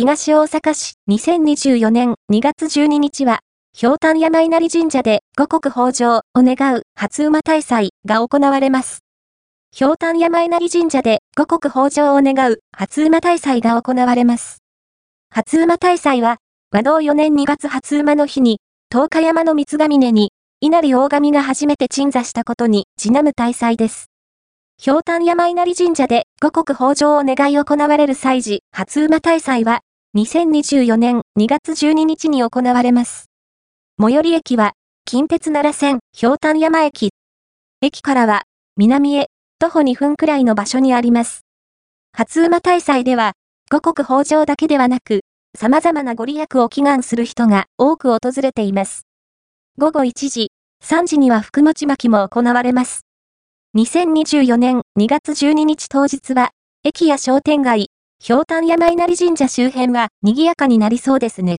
東大阪市2024年2月12日は、氷炭山稲荷神社で五穀豊穣を願う初馬大祭が行われます。氷炭山稲荷神社で五穀豊穣を願う初馬大祭が行われます。初馬大祭は、和道4年2月初馬の日に、東海山の三つ峰に、稲荷大神が初めて鎮座したことにちなむ大祭です。氷炭山稲荷神社で五穀豊穣を願い行われる祭事初馬大祭は、2024年2月12日に行われます。最寄り駅は、近鉄奈良線氷炭山駅。駅からは、南へ徒歩2分くらいの場所にあります。初馬大祭では、五穀豊穣だけではなく、様々なご利益を祈願する人が多く訪れています。午後1時、3時には福持巻きも行われます。2024年2月12日当日は、駅や商店街、氷炭山稲荷神社周辺は賑やかになりそうですね。